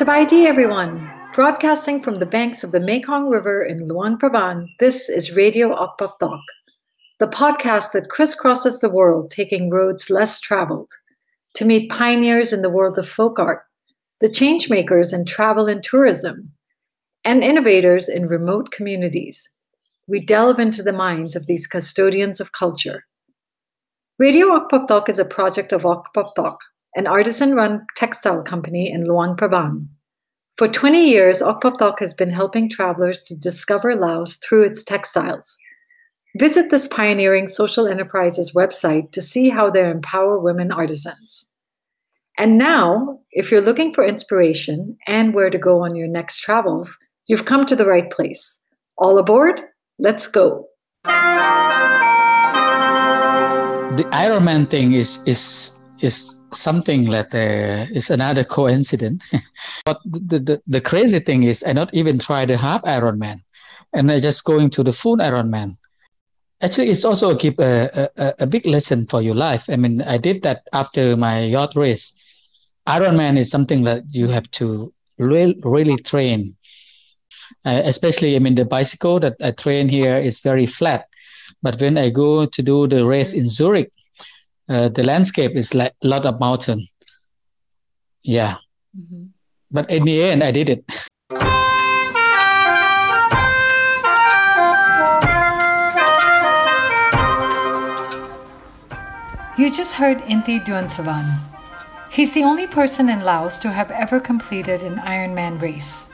Sabaidi, everyone. Broadcasting from the banks of the Mekong River in Luang Prabang, this is Radio Ock Pop Tok, the podcast that crisscrosses the world, taking roads less traveled to meet pioneers in the world of folk art, the changemakers in travel and tourism, and innovators in remote communities. We delve into the minds of these custodians of culture. Radio Ock Pop Tok is a project of Ock Pop Tok, an artisan run textile company in Luang Prabang. For 20 years, Ock Pop has been helping travelers to discover Laos through its textiles. Visit this pioneering social enterprise's website to see how they empower women artisans. And now, if you're looking for inspiration and where to go on your next travels, you've come to the right place. All aboard? Let's go. The Ironman thing is is is something that uh, is another coincidence. but the, the, the crazy thing is, I not even try the half Ironman, and I just going to the full Ironman. Actually, it's also a, a, a, a big lesson for your life. I mean, I did that after my yacht race. Ironman is something that you have to really, really train. Uh, especially, I mean, the bicycle that I train here is very flat. But when I go to do the race in Zurich, uh, the landscape is like a lot of mountain. Yeah. Mm-hmm. But in the end, I did it. You just heard Inti Deuansavanh. He's the only person in Laos to have ever completed an Ironman race.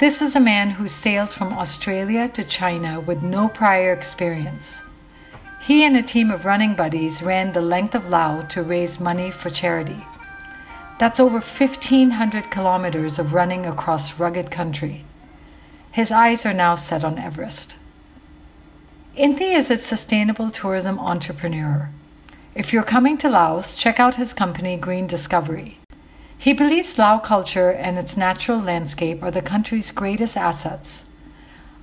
This is a man who sailed from Australia to China with no prior experience. He and a team of running buddies ran the length of Laos to raise money for charity. That's over 1,500 kilometers of running across rugged country. His eyes are now set on Everest. Inti is a sustainable tourism entrepreneur. If you're coming to Laos, check out his company Green Discovery. He believes Lao culture and its natural landscape are the country's greatest assets.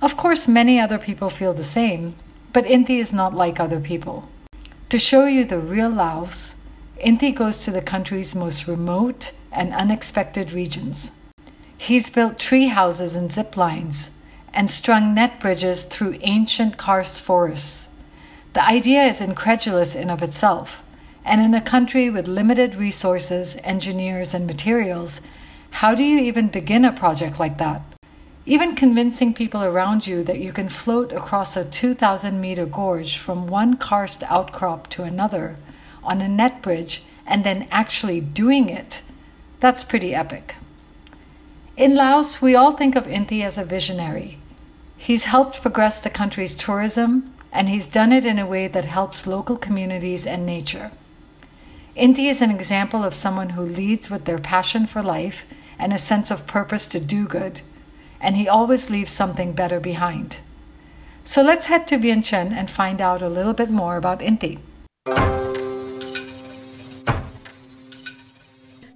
Of course, many other people feel the same, but Inti is not like other people. To show you the real Laos, Inti goes to the country's most remote and unexpected regions. He's built tree houses and zip lines and strung net bridges through ancient karst forests. The idea is incredulous in of itself, and in a country with limited resources, engineers, and materials, how do you even begin a project like that? Even convincing people around you that you can float across a 2,000 meter gorge from one karst outcrop to another on a net bridge and then actually doing it, that's pretty epic. In Laos, we all think of Inti as a visionary. He's helped progress the country's tourism, and he's done it in a way that helps local communities and nature. Inti is an example of someone who leads with their passion for life and a sense of purpose to do good and he always leaves something better behind. So let's head to Vientiane and find out a little bit more about Inti.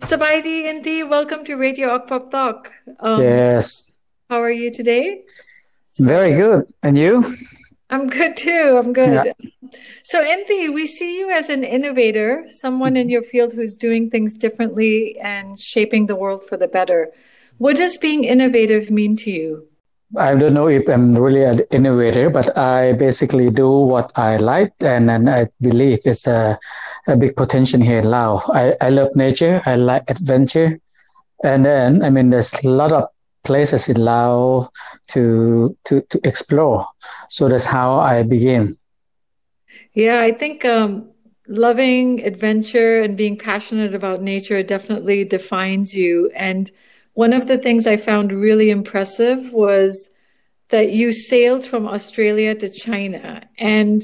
Sabaidi Inti, welcome to Radio Ock Pop Tok. Um, yes. How are you today? Very good. And you? I'm good too. I'm good. Yeah. So, Inti, we see you as an innovator, someone in your field who's doing things differently and shaping the world for the better. What does being innovative mean to you? I don't know if I'm really an innovator, but I basically do what I like, and, and I believe it's a, a big potential here in Laos. I, I love nature, I like adventure, and then I mean there's a lot of places in Laos to to to explore. So that's how I begin. Yeah, I think um, loving adventure and being passionate about nature definitely defines you and one of the things I found really impressive was that you sailed from Australia to China and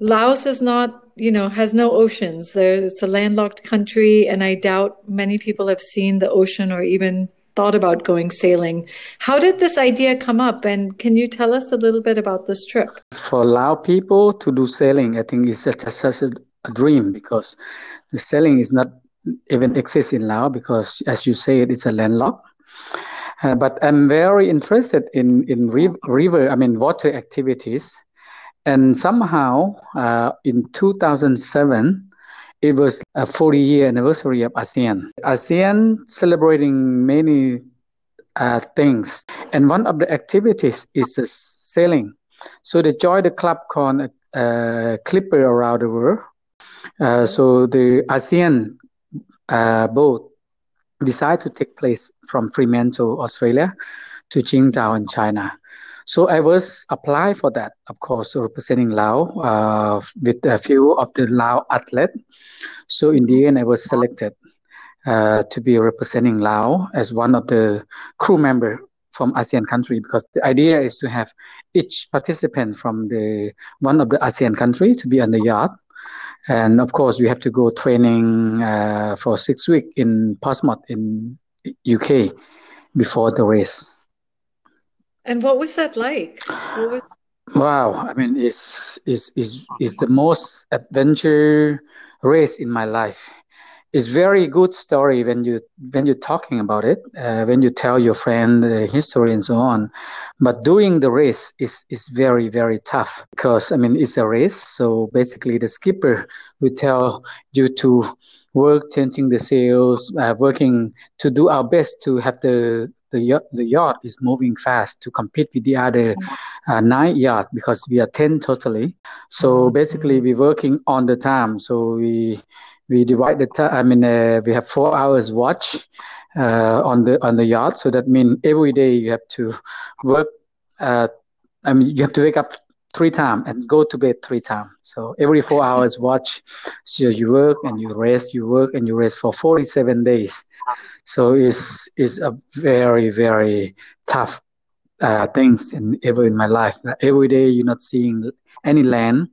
Laos is not, you know, has no oceans. There, it's a landlocked country, and I doubt many people have seen the ocean or even thought about going sailing. How did this idea come up, and can you tell us a little bit about this trip? For Lao people to do sailing, I think it's such a, a dream because the sailing is not even exists in Laos because, as you say, it's a landlocked. Uh, but I'm very interested in in river, I mean water activities, and somehow uh, in 2007, it was a 40 year anniversary of ASEAN. ASEAN celebrating many uh, things, and one of the activities is sailing. So they joined a club called uh, Clipper around the world. Uh, so the ASEAN uh, boat decided to take place from Fremantle, Australia, to Qingdao in China. So I was applied for that, of course, representing Laos uh, with a few of the Lao athletes. So in the end, I was selected uh, to be representing Laos as one of the crew member from ASEAN country because the idea is to have each participant from the one of the ASEAN country to be on the yacht. And of course, we have to go training uh, for six weeks in Portsmouth in UK before the race. And what was that like? Was- wow, I mean, it's, it's, it's, it's the most adventure race in my life. It's very good story when you when you're talking about it, uh, when you tell your friend the history and so on. But doing the race is is very very tough because I mean it's a race. So basically, the skipper will tell you to work changing the sails, uh, working to do our best to have the the yacht, the yacht is moving fast to compete with the other uh, nine yacht because we are ten totally. So mm-hmm. basically, we're working on the time. So we we divide the time. I mean, uh, we have four hours watch uh, on the on the yacht. So that means every day you have to work. Uh, I mean, you have to wake up three times and go to bed three times. So every four hours watch. So you work and you rest, you work and you rest for 47 days. So it's it's a very very tough uh, things in ever in my life. Every day you're not seeing any land.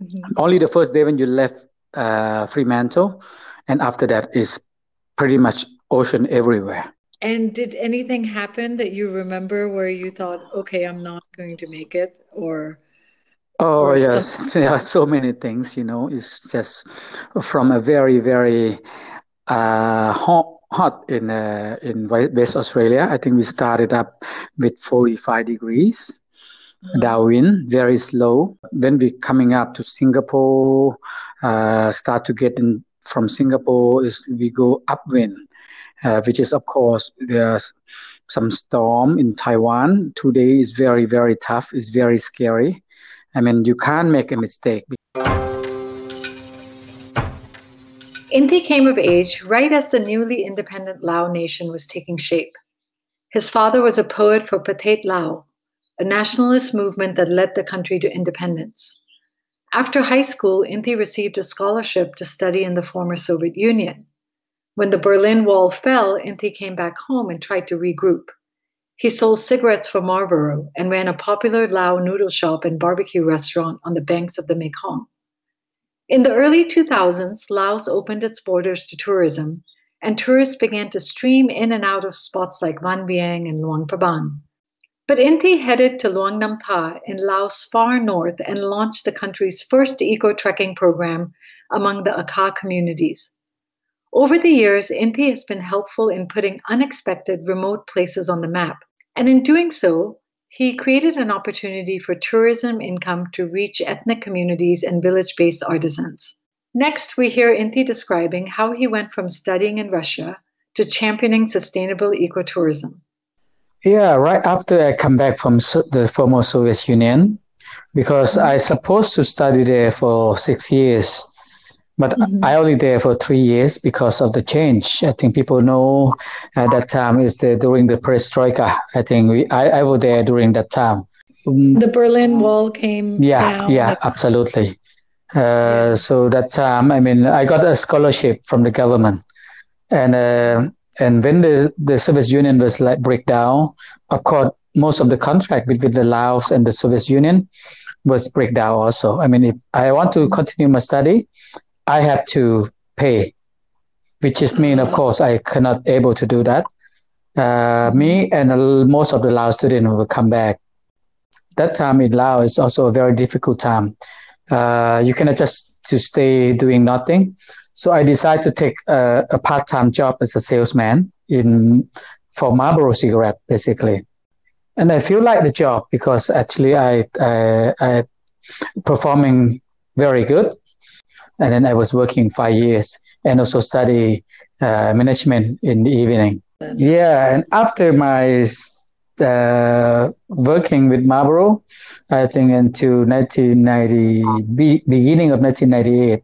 Mm-hmm. Only the first day when you left uh, Fremantle, and after that is pretty much ocean everywhere. And did anything happen that you remember where you thought, okay, I'm not going to make it? Or. Oh, or yes. Some... There are so many things, you know. It's just from a very, very uh, hot, hot in, uh, in West Australia. I think we started up with 45 degrees. Mm-hmm. Downwind, very slow. When we coming up to Singapore, uh, start to get in from Singapore is we go upwind uh, which is of course there's some storm in Taiwan. Today is very very tough. It's very scary. I mean you can't make a mistake. Inti came of age right as the newly independent Lao nation was taking shape. His father was a poet for Pathet Lao, a nationalist movement that led the country to independence. After high school, Inti received a scholarship to study in the former Soviet Union. When the Berlin Wall fell, Inti came back home and tried to regroup. He sold cigarettes for Marlboro and ran a popular Lao noodle shop and barbecue restaurant on the banks of the Mekong. In the early 2000s, Laos opened its borders to tourism, and tourists began to stream in and out of spots like Vang Vieng and Luang Prabang. But Inti headed to Luang Nam Tha in Laos far north and launched the country's first eco trekking program among the Akha communities. Over the years, Inti has been helpful in putting unexpected remote places on the map. And in doing so, he created an opportunity for tourism income to reach ethnic communities and village based artisans. Next, we hear Inti describing how he went from studying in Russia to championing sustainable ecotourism. Yeah, right after I come back from the former Soviet Union, because mm-hmm. I supposed to study there for six years but mm-hmm. I only there for three years because of the change. I think people know at that time is the, during the perestroika. I think we I, I was there during that time. Um, the Berlin Wall came. Yeah, down. yeah, absolutely. Uh, so that time, I mean, I got a scholarship from the government, and uh, and when the the Soviet Union was like break down, of course, most of the contract between the Laos and the Soviet Union was break down also. I mean, if I want to continue my study, I have to pay, which is mean, of course, I cannot able to do that. Uh, me and most of the Lao students will come back. That time in Laos is also a very difficult time. Uh, you cannot just to stay doing nothing. So I decided to take a, a part-time job as a salesman in for Marlboro cigarette, basically. And I feel like the job because actually I I, I performing very good and then I was working five years and also study uh, management in the evening. Yeah, and after my uh, working with Marlboro, I think until 1990, be, beginning of 1998,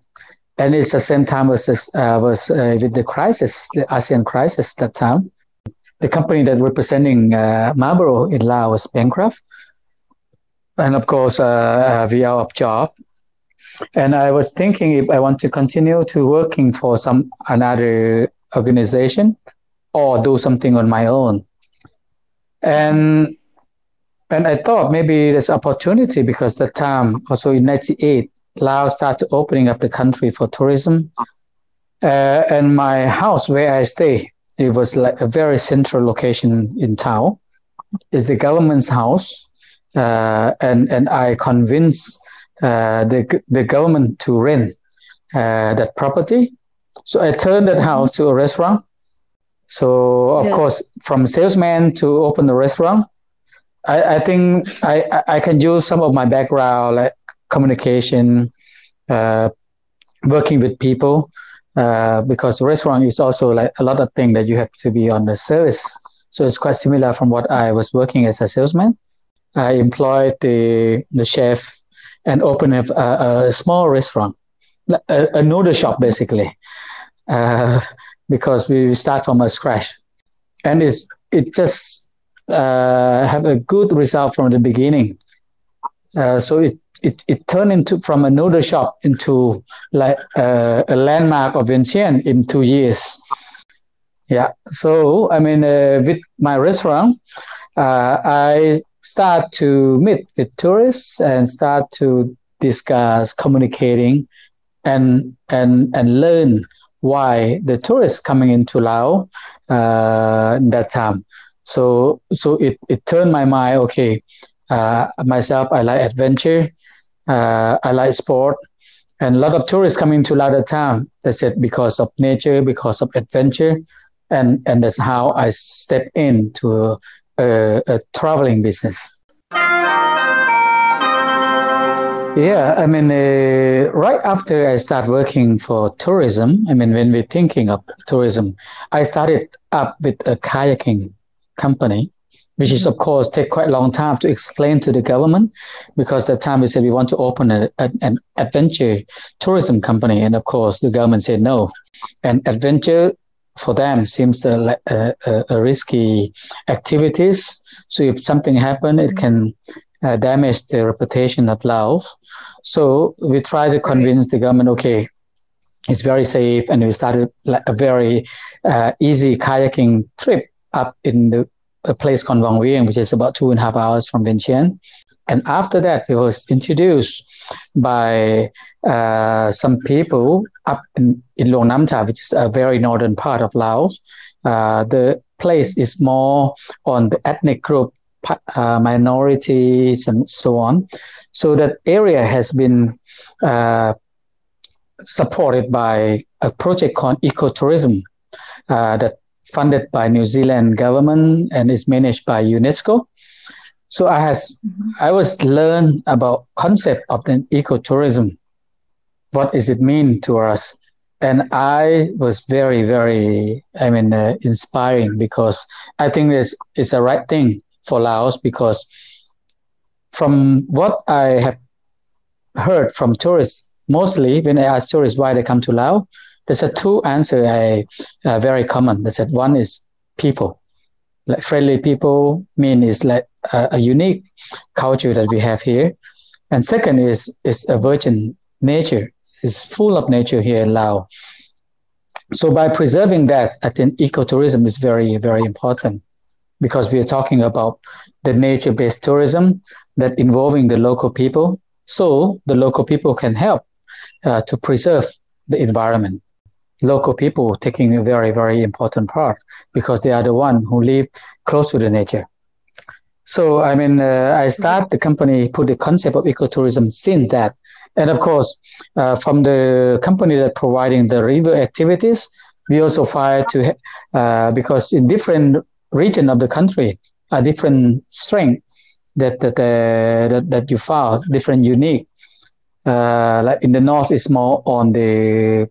and it's the same time as uh, was uh, with the crisis, the ASEAN crisis that time. The company that representing uh, Marlboro in Laos was bankrupt, and of course uh, uh, we are of job. And I was thinking if I want to continue to working for some another organization or do something on my own. And and I thought maybe there's opportunity because that time also in '98 Laos started opening up the country for tourism. Uh, and my house where I stay, it was like a very central location in town. It's the government's house, uh, and and I convinced uh, the the government to rent uh, that property. So I turned that house to a restaurant. So of yes. course, from salesman to open the restaurant, I, I think I, I can use some of my background, like communication, uh, working with people, uh, because restaurant is also like a lot of things that you have to be on the service. So it's quite similar from what I was working as a salesman. I employed the the chef and opened a, a, a small restaurant, a, a, noodle shop basically, uh, because we start from a scratch, and it's it just uh, have a good result from the beginning. Uh, so it it, it turned into from a noodle shop into like uh, a landmark of Vientiane in two years. Yeah, so I mean, uh, with my restaurant, uh, I start to meet with tourists and start to discuss, communicating, and and and learn why the tourists coming into Laos uh, that time. So so it, it turned my mind. Okay, uh, myself, I like adventure. Uh, I like sport, and a lot of tourists coming to Lao town. That's it because of nature, because of adventure, and and that's how I step into a, a, a traveling business. Yeah, I mean, uh, right after I start working for tourism, I mean, when we're thinking of tourism, I started up with a kayaking company which is of course take quite a long time to explain to the government because that time we said we want to open a, a, an adventure tourism company. And of course the government said no. And adventure for them seems a, a, a risky activities. So if something happen it can uh, damage the reputation of laos. So we try to convince the government okay it's very safe. And we started a very uh, easy kayaking trip up in the a place called Vang Vieng, which is about two and a half hours from Vientiane. And after that, it was introduced by uh, some people up in, in Nam Namta, which is a very northern part of Laos. Uh, the place is more on the ethnic group, uh, minorities, and so on. So that area has been uh, supported by a project called ecotourism uh, that funded by New Zealand government and is managed by UNESCO. So I has. I was learn about concept of the ecotourism. What does it mean to us? And I was very, very, I mean, uh, inspiring because I think this is the right thing for Laos because from what I have heard from tourists, mostly when I ask tourists why they come to Laos, there's a two answer I uh, very common. They said one is people, like friendly people mean is like a, a unique culture that we have here, and second is is a virgin nature. is full of nature here in Laos. So by preserving that, I think ecotourism is very very important because we are talking about the nature-based tourism that involving the local people. So the local people can help uh, to preserve the environment local people taking a very, very important part because they are the one who live close to the nature. So, I mean, uh, I start the company, put the concept of ecotourism since that. And of course, uh, from the company that providing the river activities, we also try to, uh, because in different region of the country, a different strength that, that, uh, that, that you found, different unique. Uh, like in the north, is more on the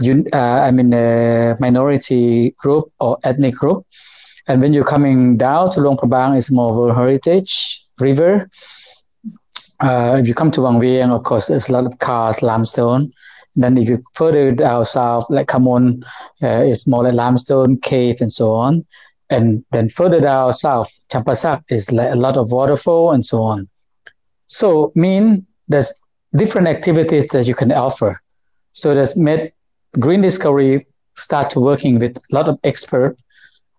uh, uh, I mean uh, minority group or ethnic group, and when you're coming down to Luang Prabang, it's more World Heritage River. Uh, if you come to Vang Vieng, of course, there's a lot of karst, limestone. Then if you further down south, like Khammouane, uh, it's more like limestone, cave, and so on. And then further down south, Champasak is like a lot of waterfall and so on. So mean there's different activities that you can offer. So that's made Green Discovery start to working with a lot of experts.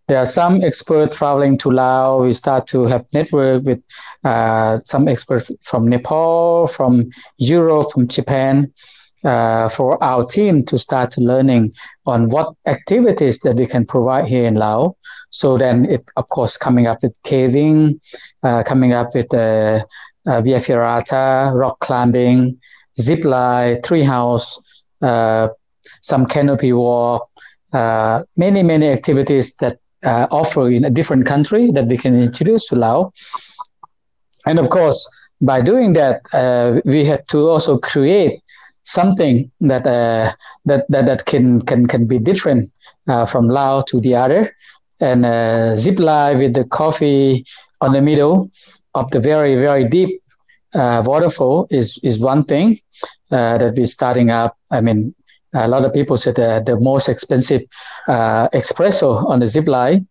There are some experts traveling to Laos. We start to have network with uh, some experts from Nepal, from Europe, from Japan, uh, for our team to start learning on what activities that we can provide here in Laos. So then, it of course coming up with caving, uh, coming up with uh, uh, via ferrata, rock climbing, zip line, treehouse, uh, some canopy walk, uh, many many activities that uh, offer in a different country that we can introduce to Laos. And of course, by doing that, uh, we had to also create something that uh, that, that that can can can be different uh, from Laos to the other. And uh, zip line with the coffee on the middle of the very very deep uh, waterfall is is one thing uh, that we're starting up. I mean, a lot of people said the, the most expensive uh, espresso on the zip line.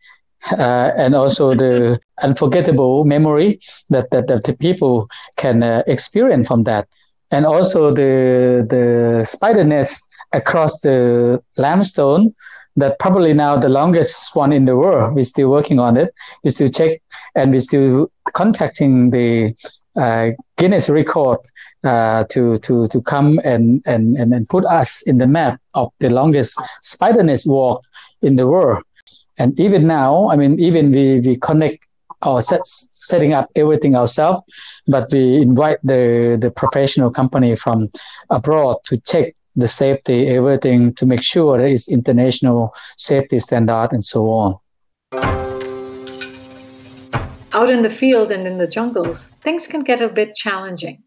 Uh, and also the unforgettable memory that, that, that the people can uh, experience from that and also the the spider nest across the limestone that probably now the longest one in the world. We're still working on it. We still check and we're still contacting the uh, Guinness record uh, to to to come and, and and and put us in the map of the longest spider nest walk in the world. And even now, I mean, even we we connect or set, setting up everything ourselves, but we invite the, the professional company from abroad to check the safety, everything to make sure that it's international safety standard and so on. Out in the field and in the jungles, things can get a bit challenging.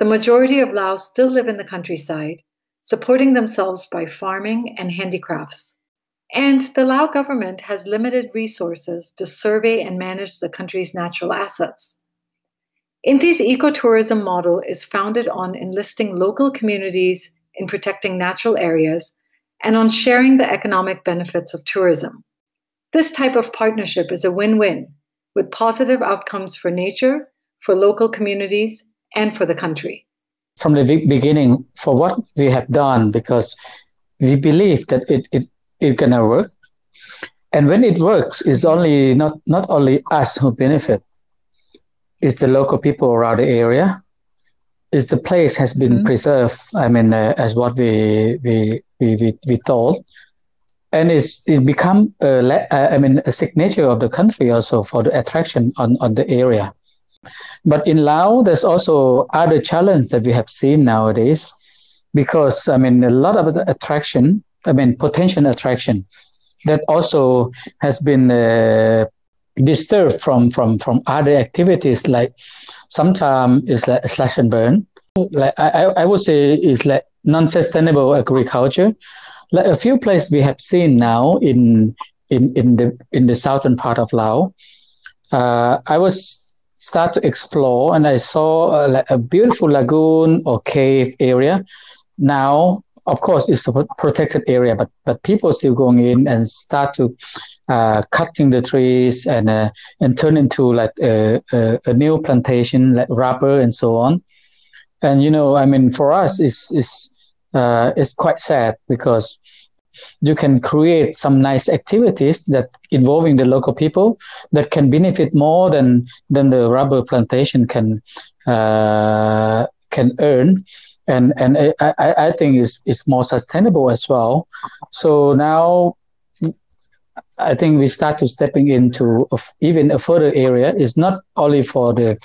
The majority of Laos still live in the countryside, supporting themselves by farming and handicrafts. And the Lao government has limited resources to survey and manage the country's natural assets. INTI's ecotourism model is founded on enlisting local communities in protecting natural areas and on sharing the economic benefits of tourism. This type of partnership is a win win with positive outcomes for nature, for local communities, and for the country. From the beginning, for what we have done, because we believe that it, it it's gonna work. And when it works, it's only not not only us who benefit. It's the local people around the area. Is the place has been mm-hmm. preserved. I mean, uh, as what we we we we, we told, and it's it become a, I mean a signature of the country also for the attraction on on the area. But in Laos, there's also other challenge that we have seen nowadays, because I mean a lot of attraction I mean, potential attraction that also has been uh, disturbed from, from, from other activities like sometimes it's like slash and burn. Like I, I would say it's like non-sustainable agriculture. Like a few places we have seen now in in, in the in the southern part of Laos. Uh, I was start to explore and I saw uh, like a beautiful lagoon or cave area. Now of course, it's a protected area, but but people still going in and start to uh, cutting the trees and uh, and turn into like a, a, a, new plantation, like rubber and so on. And you know, I mean, for us, it's it's uh, it's quite sad because you can create some nice activities that involving the local people that can benefit more than than the rubber plantation can uh, can earn and and I, I think it's, it's more sustainable as well. So now I think we start to stepping into even a further area. It's not only for the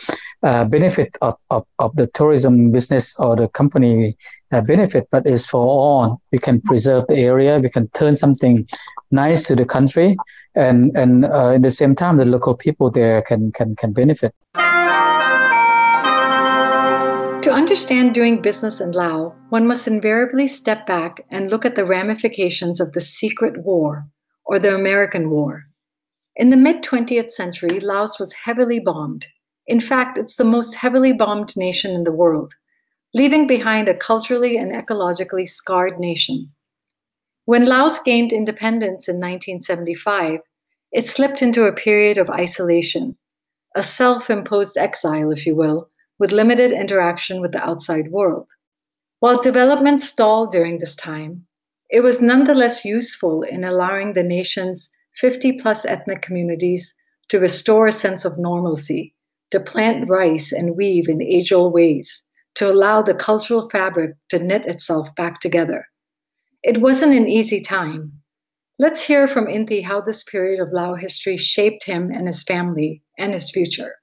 benefit of, of, of the tourism business or the company uh, benefit, but it's for all. We can preserve the area. We can turn something nice to the country, and and uh, at the same time, the local people there can can can benefit. To understand doing business in Laos, one must invariably step back and look at the ramifications of the secret war, or the American War. In the mid 20th century, Laos was heavily bombed. In fact, it's the most heavily bombed nation in the world, leaving behind a culturally and ecologically scarred nation. When Laos gained independence in 1975, it slipped into a period of isolation, a self imposed exile, if you will, with limited interaction with the outside world. While development stalled during this time, it was nonetheless useful in allowing the nation's 50 plus ethnic communities to restore a sense of normalcy, to plant rice and weave in age old ways, to allow the cultural fabric to knit itself back together. It wasn't an easy time. Let's hear from Inti how this period of Lao history shaped him and his family and his future.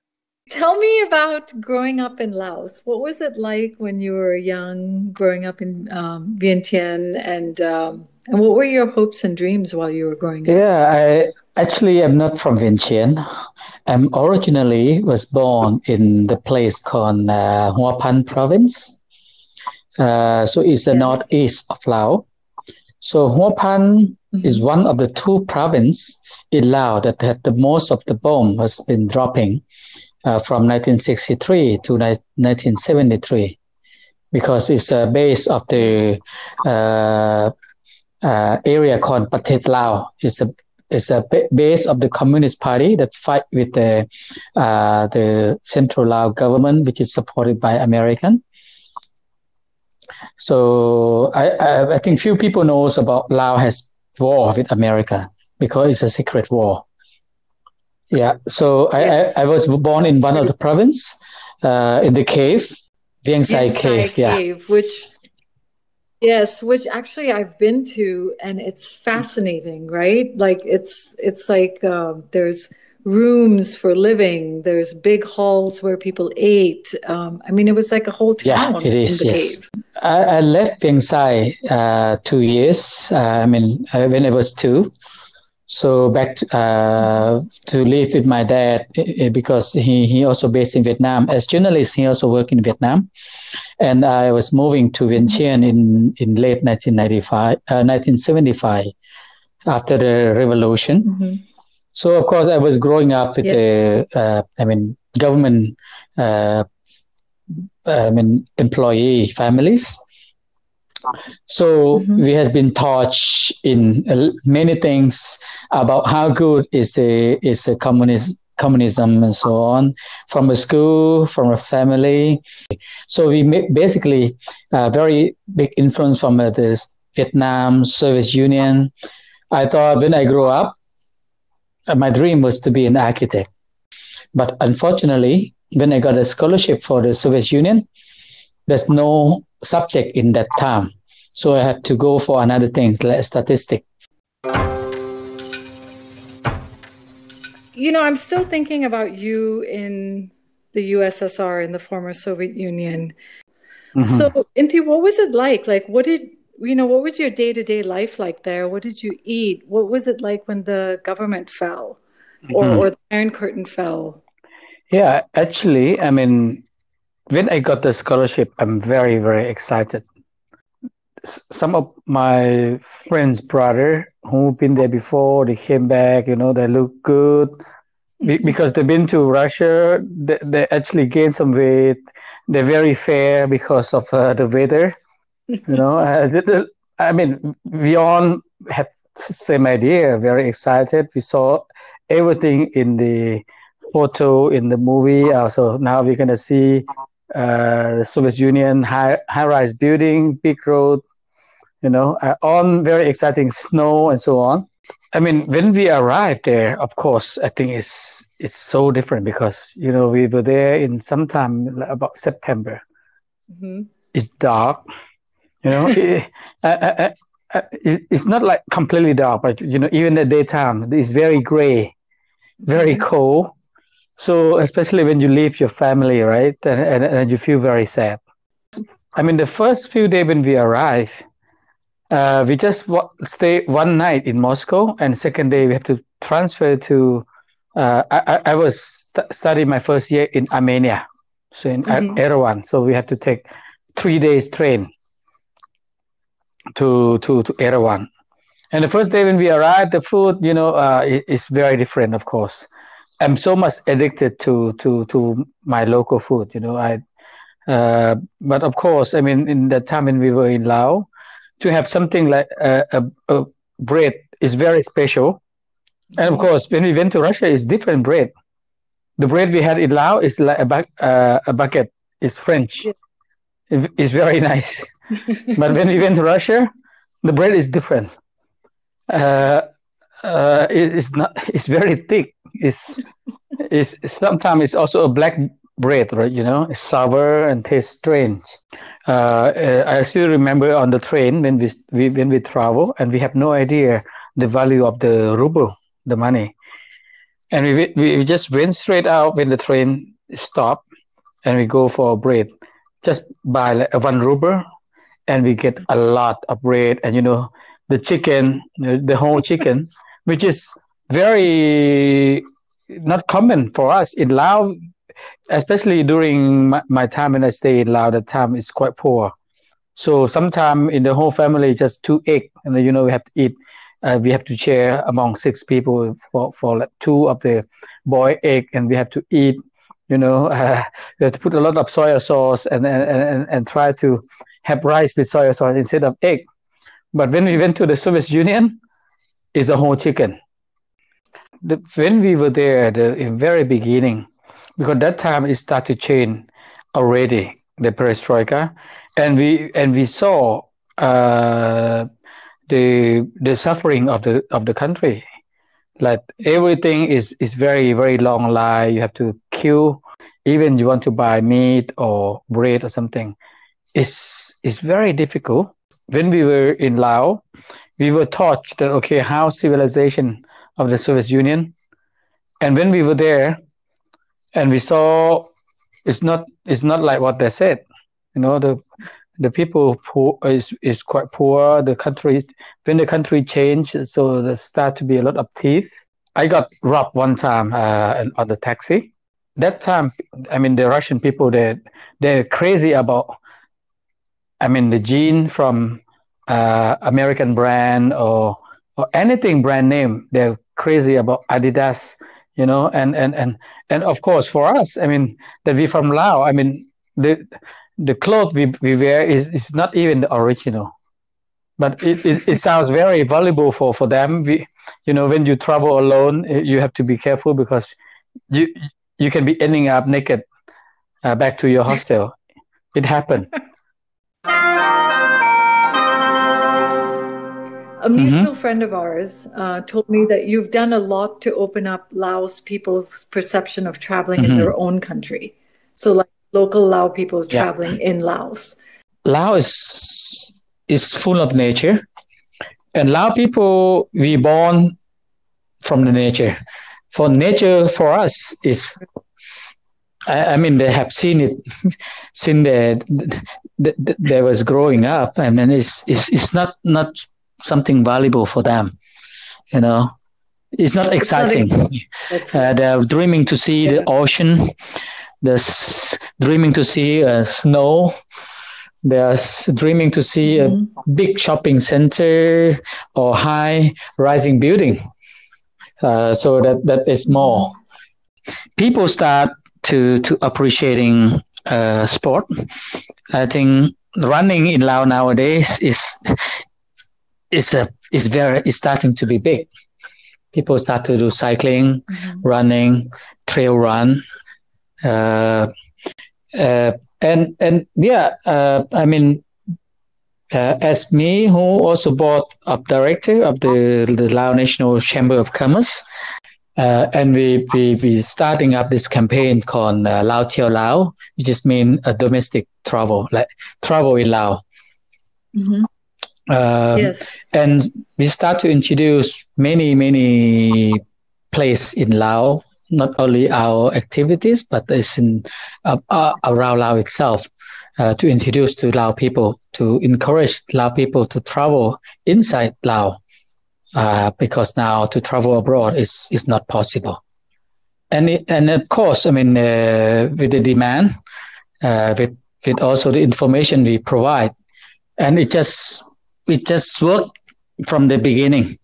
Tell me about growing up in Laos. What was it like when you were young, growing up in um, Vientiane, and um, and what were your hopes and dreams while you were growing up? Yeah, I actually I'm not from Vientiane. I'm originally was born in the place called uh, Hua Pan province. Uh, so it's the yes. northeast of Laos. So Hua Pan mm-hmm. is one of the two provinces in Laos that had the most of the bomb has been dropping uh, from 1963 to ni- 1973 because it's a base of the uh, uh, area called Pathet Lao. It's a it's a base of the Communist Party that fight with the uh, the Central Lao government, which is supported by American. So I, I, I think few people knows about Lao has war with America because it's a secret war. Yeah, so yes. I, I, I was born in one of the province, uh, in the cave, Vieng Sai cave, cave, yeah. which Yes, which actually I've been to, and it's fascinating, right? Like it's it's like um, there's rooms for living. There's big halls where people ate. Um, I mean, it was like a whole town. Yeah, it is. yes, cave. I, I left Sai uh, two years. Uh, I mean, uh, when I was two, so back to, uh, to live with my dad eh, because he, he also based in Vietnam. As journalist, he also worked in Vietnam. And I was moving to Vientiane in, in late 1995, uh, 1975 after the revolution. Mm-hmm. So of course I was growing up with yes. the, uh, I mean, government, uh, I mean, employee families. So mm-hmm. we has been taught in many things about how good is a is a communist communism and so on from a school from a family. So we basically uh, very big influence from uh, this vietnam service union. I thought when i grow up uh, my dream was to be an architect. But unfortunately when i got a scholarship for the soviet union there's no subject in that time. So I had to go for another things like statistic. You know, I'm still thinking about you in the USSR in the former Soviet Union. Mm-hmm. So, Inti, what was it like? Like, what did you know? What was your day to day life like there? What did you eat? What was it like when the government fell, mm-hmm. or, or the Iron Curtain fell? Yeah, actually, I mean, when I got the scholarship, I'm very, very excited. Some of my friends' brother who've been there before, they came back, you know, they look good mm-hmm. because they've been to Russia. They, they actually gained some weight. They're very fair because of uh, the weather. You know, uh, I mean, we all had same idea, very excited. We saw everything in the photo in the movie. So now we're gonna see uh, Soviet Union high high rise building, big road, you know, uh, on very exciting snow and so on. I mean, when we arrived there, of course, I think it's it's so different because you know we were there in sometime about September. Mm-hmm. It's dark, you know. it, uh, uh, uh, it, it's not like completely dark, but you know, even the daytime it's very gray, very mm-hmm. cold so especially when you leave your family, right, and, and, and you feel very sad. I mean, the first few days when we arrive, uh, we just w- stay one night in Moscow, and second day we have to transfer to. Uh, I, I was st- studying my first year in Armenia, so in mm-hmm. So we have to take three days train to to to Yerevan. And the first day when we arrived, the food, you know, uh, is very different, of course. I'm so much addicted to to to my local food. You know, I. Uh, but of course, I mean, in the time when we were in Laos, to have something like a, a, a bread is very special. And of course, when we went to Russia, it's different bread. The bread we had in Laos is like a, bu- uh, a bucket. It's French. It's very nice. but when we went to Russia, the bread is different. Uh, uh, it, it's not. It's very thick. It's, it's sometimes it's also a black bread, right? You know, it's sour and tastes strange. Uh, uh, I still remember on the train when we, we when we travel and we have no idea the value of the ruble, the money, and we we just went straight out when the train stopped, and we go for a bread, just buy like one ruble, and we get a lot of bread, and you know the chicken, the whole chicken, which is very not common for us in Laos especially during my, my time when I in Laos, the time is quite poor. So sometimes in the whole family, just two egg, and you know we have to eat. Uh, we have to share among six people for for like two of the boy egg, and we have to eat. You know, uh, we have to put a lot of soy sauce and and, and and try to have rice with soy sauce instead of egg. But when we went to the Soviet Union, it's a whole chicken. The, when we were there, at the very beginning, because that time it started to change already the perestroika, and we and we saw uh, the the suffering of the of the country. Like everything is is very very long line. You have to queue, even you want to buy meat or bread or something. It's it's very difficult. When we were in Laos, we were taught that okay, how civilization of the Soviet Union, and when we were there, and we saw it's not it's not like what they said. You know the the people poor is is quite poor the country when the country changed so there start to be a lot of teeth. I got robbed one time uh, on the taxi. That time i mean the russian people they they're crazy about i mean the jean from uh, american brand or or anything brand name. They're crazy about adidas you know and and and and of course for us i mean that we from laos i mean the the cloth we, we wear is, is not even the original. But it, it, it sounds very valuable for for them. We you know when you travel alone eh, you have to be careful because you you can be ending up naked uh, back to your hostel. It happened A mutual mm-hmm. friend of ours uh, told me that you've done a lot to open up Laos people's perception of traveling mm-hmm. in their own country. So, like local Lao people traveling yeah. in Laos. Laos is is full of nature, and Lao people we born from the nature. For nature, for us is I, I, mean, they have seen it since they, they, they, was growing up. I mean, it's, it's, it's not, not something valuable for them. You know, it's not exciting. It's not uh, they're dreaming to see yeah. the ocean. They're s- dreaming to see uh, snow. They're s- dreaming to see mm-hmm. a big shopping center or high rising building. Uh, so that that is more. People start to to appreciating uh, sport. I think running in Laos nowadays is it's a it's very it's starting to be big. People start to do cycling, mm-hmm. running, trail run, uh, uh, and and yeah, uh, I mean, uh, as me who also bought of director of the the Lao National Chamber of Commerce, uh, and we we we starting up this campaign called uh, Lao Tiao Lao, which just mean a domestic travel, like travel in Lao. Mm-hmm. Um, yes. And we start to introduce many, many places in Laos, not only our activities, but it's in uh, uh, around Laos itself. Uh, to introduce to Lao people, to encourage Lao people to travel inside Lao, uh, because now to travel abroad is is not possible. and it, and of course, I mean, uh, with the demand, uh, with with also the information we provide, and it just it just worked from the beginning.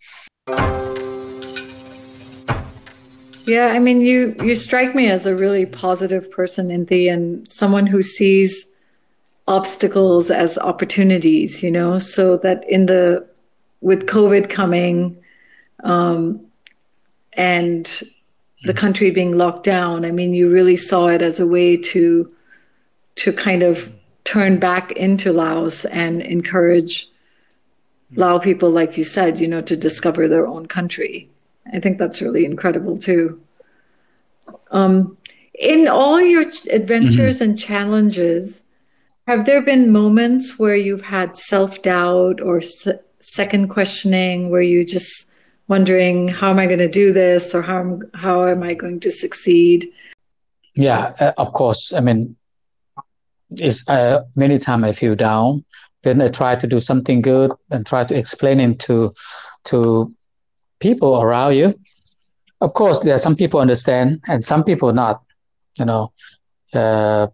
Yeah, I mean, you you strike me as a really positive person, Inti, and someone who sees obstacles as opportunities. You know, so that in the with COVID coming, um, and the country being locked down, I mean, you really saw it as a way to to kind of turn back into Laos and encourage Lao people, like you said, you know, to discover their own country. I think that's really incredible too. Um, in all your adventures mm-hmm. and challenges, have there been moments where you've had self doubt or se- second questioning, where you just wondering how am I going to do this or how how am I going to succeed? Yeah, uh, of course. I mean, it's uh, many times I feel down when I try to do something good and try to explain it to to people around you. Of course, there are some people understand and some people not. You know, uh,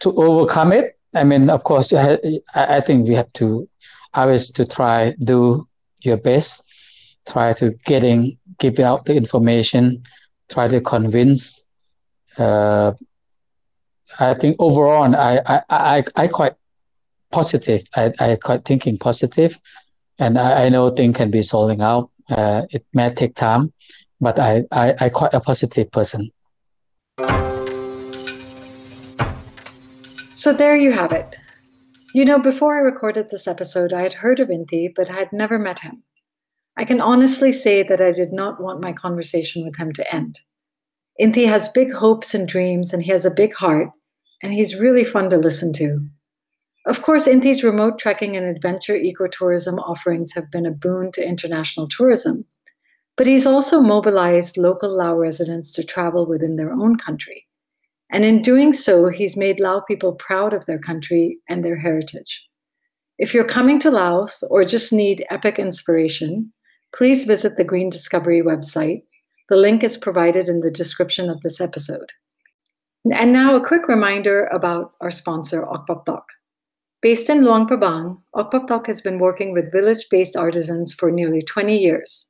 to overcome it. I mean, of course, I, I think we have to always to try do your best, try to getting give out the information, try to convince. Uh, I think overall, I I I, I quite positive. I I quite thinking positive, and I, I know things can be solving out. Uh, it may take time, but I, I, I quite a positive person. So there you have it. You know, before I recorded this episode, I had heard of Inti, but I had never met him. I can honestly say that I did not want my conversation with him to end. Inti has big hopes and dreams, and he has a big heart, and he's really fun to listen to. Of course, Inti's remote trekking and adventure ecotourism offerings have been a boon to international tourism, but he's also mobilized local Lao residents to travel within their own country. And in doing so, he's made Lao people proud of their country and their heritage. If you're coming to Laos or just need epic inspiration, please visit the Green Discovery website. The link is provided in the description of this episode. And now a quick reminder about our sponsor, Ock Pop Tok. Based in Luang Prabang, Ock Pop Tok has been working with village-based artisans for nearly 20 years.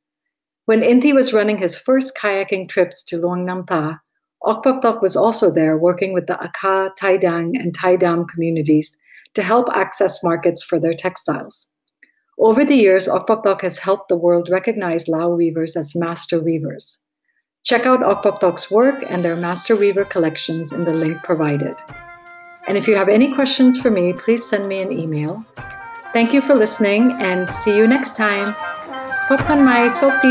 When Inti was running his first kayaking trips to Luang Namta, Ock Pop Tok was also there working with the Akha, Taidang, and Tai Dam communities to help access markets for their textiles. Over the years, Ock Pop Tok has helped the world recognize Lao weavers as master weavers. Check out Ock Pop Tok's work and their master weaver collections in the link provided. And if you have any questions for me, please send me an email. Thank you for listening and see you next time. Popcorn mai sop